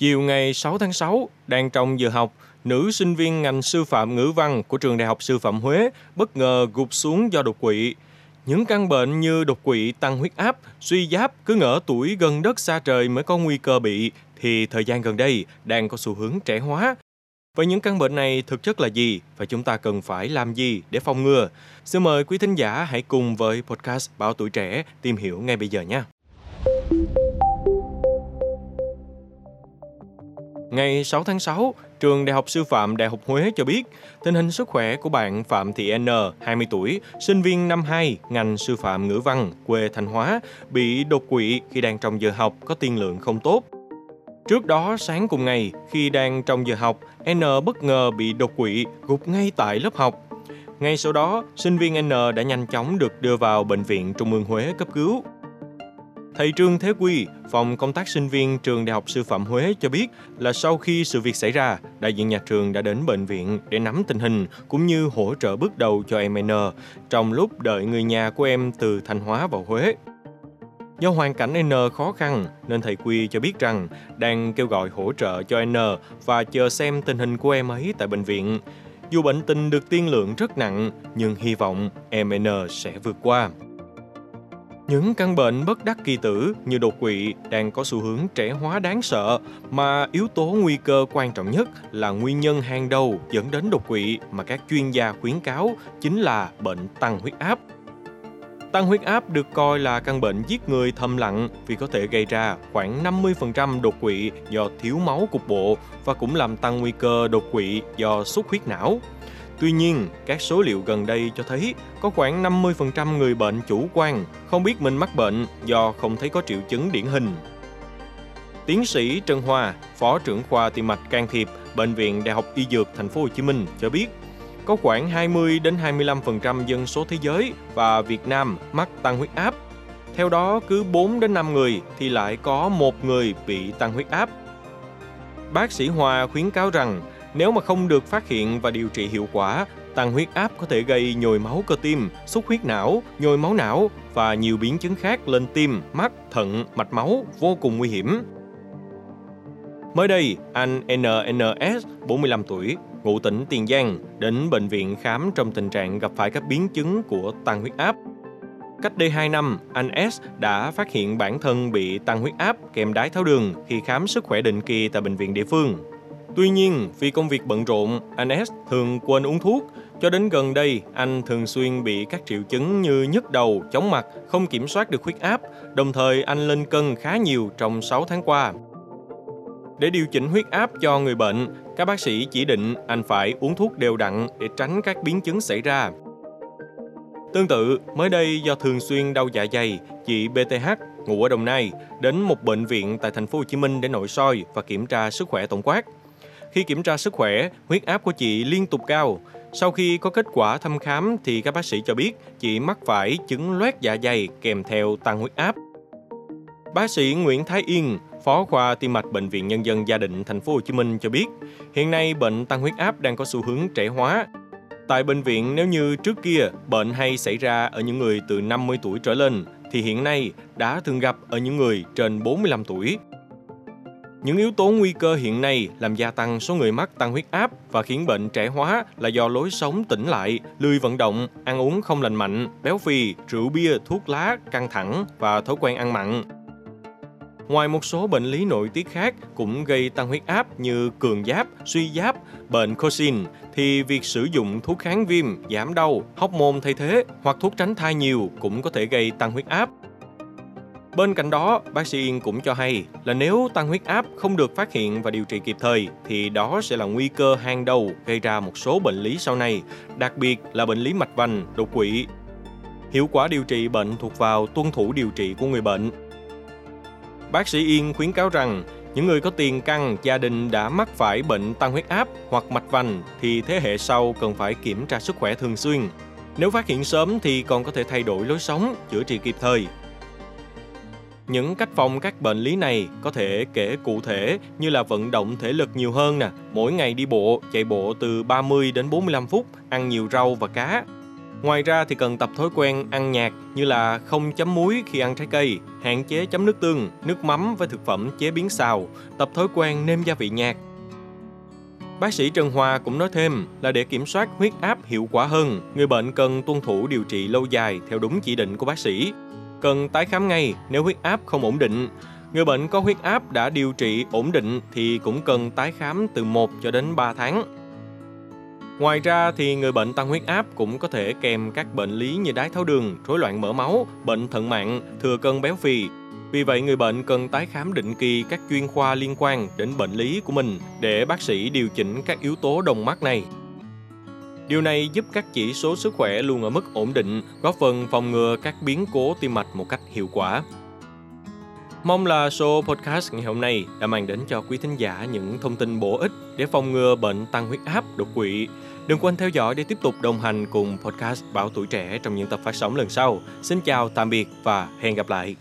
Chiều ngày 6 tháng 6, đang trong giờ học, nữ sinh viên ngành sư phạm ngữ văn của trường Đại học Sư phạm Huế bất ngờ gục xuống do đột quỵ. Những căn bệnh như đột quỵ, tăng huyết áp, suy giáp cứ ngỡ tuổi gần đất xa trời mới có nguy cơ bị thì thời gian gần đây đang có xu hướng trẻ hóa. Vậy những căn bệnh này thực chất là gì và chúng ta cần phải làm gì để phòng ngừa? Xin mời quý thính giả hãy cùng với podcast Báo Tuổi Trẻ tìm hiểu ngay bây giờ nhé. Ngày 6 tháng 6, trường Đại học Sư phạm Đại học Huế cho biết tình hình sức khỏe của bạn Phạm Thị N, 20 tuổi, sinh viên năm 2, ngành sư phạm ngữ văn, quê Thanh Hóa, bị đột quỵ khi đang trong giờ học có tiên lượng không tốt. Trước đó, sáng cùng ngày, khi đang trong giờ học, N bất ngờ bị đột quỵ, gục ngay tại lớp học. Ngay sau đó, sinh viên N đã nhanh chóng được đưa vào Bệnh viện Trung ương Huế cấp cứu. Thầy Trương Thế Quy, phòng công tác sinh viên trường Đại học Sư phạm Huế cho biết là sau khi sự việc xảy ra, đại diện nhà trường đã đến bệnh viện để nắm tình hình cũng như hỗ trợ bước đầu cho em N trong lúc đợi người nhà của em từ Thanh Hóa vào Huế. Do hoàn cảnh N khó khăn nên thầy Quy cho biết rằng đang kêu gọi hỗ trợ cho N và chờ xem tình hình của em ấy tại bệnh viện. Dù bệnh tình được tiên lượng rất nặng nhưng hy vọng em N sẽ vượt qua. Những căn bệnh bất đắc kỳ tử như đột quỵ đang có xu hướng trẻ hóa đáng sợ, mà yếu tố nguy cơ quan trọng nhất là nguyên nhân hàng đầu dẫn đến đột quỵ mà các chuyên gia khuyến cáo chính là bệnh tăng huyết áp. Tăng huyết áp được coi là căn bệnh giết người thầm lặng vì có thể gây ra khoảng 50% đột quỵ do thiếu máu cục bộ và cũng làm tăng nguy cơ đột quỵ do xuất huyết não. Tuy nhiên, các số liệu gần đây cho thấy có khoảng 50% người bệnh chủ quan, không biết mình mắc bệnh do không thấy có triệu chứng điển hình. Tiến sĩ Trần Hoa, Phó trưởng khoa tim mạch can thiệp Bệnh viện Đại học Y Dược Thành phố Hồ Chí Minh cho biết, có khoảng 20 đến 25% dân số thế giới và Việt Nam mắc tăng huyết áp. Theo đó, cứ 4 đến 5 người thì lại có một người bị tăng huyết áp. Bác sĩ Hoa khuyến cáo rằng nếu mà không được phát hiện và điều trị hiệu quả, tăng huyết áp có thể gây nhồi máu cơ tim, xuất huyết não, nhồi máu não và nhiều biến chứng khác lên tim, mắt, thận, mạch máu vô cùng nguy hiểm. Mới đây, anh NNS, 45 tuổi, ngụ tỉnh Tiền Giang, đến bệnh viện khám trong tình trạng gặp phải các biến chứng của tăng huyết áp. Cách đây 2 năm, anh S đã phát hiện bản thân bị tăng huyết áp kèm đái tháo đường khi khám sức khỏe định kỳ tại bệnh viện địa phương. Tuy nhiên, vì công việc bận rộn, anh S thường quên uống thuốc. Cho đến gần đây, anh thường xuyên bị các triệu chứng như nhức đầu, chóng mặt, không kiểm soát được huyết áp, đồng thời anh lên cân khá nhiều trong 6 tháng qua. Để điều chỉnh huyết áp cho người bệnh, các bác sĩ chỉ định anh phải uống thuốc đều đặn để tránh các biến chứng xảy ra. Tương tự, mới đây do thường xuyên đau dạ dày, chị BTH ngụ ở Đồng Nai đến một bệnh viện tại thành phố Hồ Chí Minh để nội soi và kiểm tra sức khỏe tổng quát. Khi kiểm tra sức khỏe, huyết áp của chị liên tục cao. Sau khi có kết quả thăm khám thì các bác sĩ cho biết chị mắc phải chứng loét dạ dày kèm theo tăng huyết áp. Bác sĩ Nguyễn Thái Yên, Phó khoa tim mạch Bệnh viện Nhân dân Gia định Thành phố Hồ Chí Minh cho biết, hiện nay bệnh tăng huyết áp đang có xu hướng trẻ hóa. Tại bệnh viện nếu như trước kia bệnh hay xảy ra ở những người từ 50 tuổi trở lên thì hiện nay đã thường gặp ở những người trên 45 tuổi. Những yếu tố nguy cơ hiện nay làm gia tăng số người mắc tăng huyết áp và khiến bệnh trẻ hóa là do lối sống tỉnh lại, lười vận động, ăn uống không lành mạnh, béo phì, rượu bia, thuốc lá, căng thẳng và thói quen ăn mặn. Ngoài một số bệnh lý nội tiết khác cũng gây tăng huyết áp như cường giáp, suy giáp, bệnh Cushing thì việc sử dụng thuốc kháng viêm, giảm đau, hóc môn thay thế hoặc thuốc tránh thai nhiều cũng có thể gây tăng huyết áp. Bên cạnh đó, bác sĩ Yên cũng cho hay là nếu tăng huyết áp không được phát hiện và điều trị kịp thời thì đó sẽ là nguy cơ hàng đầu gây ra một số bệnh lý sau này, đặc biệt là bệnh lý mạch vành, đột quỵ. Hiệu quả điều trị bệnh thuộc vào tuân thủ điều trị của người bệnh. Bác sĩ Yên khuyến cáo rằng những người có tiền căn gia đình đã mắc phải bệnh tăng huyết áp hoặc mạch vành thì thế hệ sau cần phải kiểm tra sức khỏe thường xuyên. Nếu phát hiện sớm thì còn có thể thay đổi lối sống, chữa trị kịp thời. Những cách phòng các bệnh lý này có thể kể cụ thể như là vận động thể lực nhiều hơn nè, mỗi ngày đi bộ, chạy bộ từ 30 đến 45 phút, ăn nhiều rau và cá. Ngoài ra thì cần tập thói quen ăn nhạt như là không chấm muối khi ăn trái cây, hạn chế chấm nước tương, nước mắm với thực phẩm chế biến xào, tập thói quen nêm gia vị nhạt. Bác sĩ Trần Hòa cũng nói thêm là để kiểm soát huyết áp hiệu quả hơn, người bệnh cần tuân thủ điều trị lâu dài theo đúng chỉ định của bác sĩ. Cần tái khám ngay nếu huyết áp không ổn định. Người bệnh có huyết áp đã điều trị ổn định thì cũng cần tái khám từ 1 cho đến 3 tháng. Ngoài ra thì người bệnh tăng huyết áp cũng có thể kèm các bệnh lý như đái tháo đường, rối loạn mỡ máu, bệnh thận mạng, thừa cân béo phì. Vì vậy người bệnh cần tái khám định kỳ các chuyên khoa liên quan đến bệnh lý của mình để bác sĩ điều chỉnh các yếu tố đồng mắc này. Điều này giúp các chỉ số sức khỏe luôn ở mức ổn định, góp phần phòng ngừa các biến cố tim mạch một cách hiệu quả. Mong là show podcast ngày hôm nay đã mang đến cho quý thính giả những thông tin bổ ích để phòng ngừa bệnh tăng huyết áp, đột quỵ. Đừng quên theo dõi để tiếp tục đồng hành cùng podcast Bảo Tuổi Trẻ trong những tập phát sóng lần sau. Xin chào, tạm biệt và hẹn gặp lại.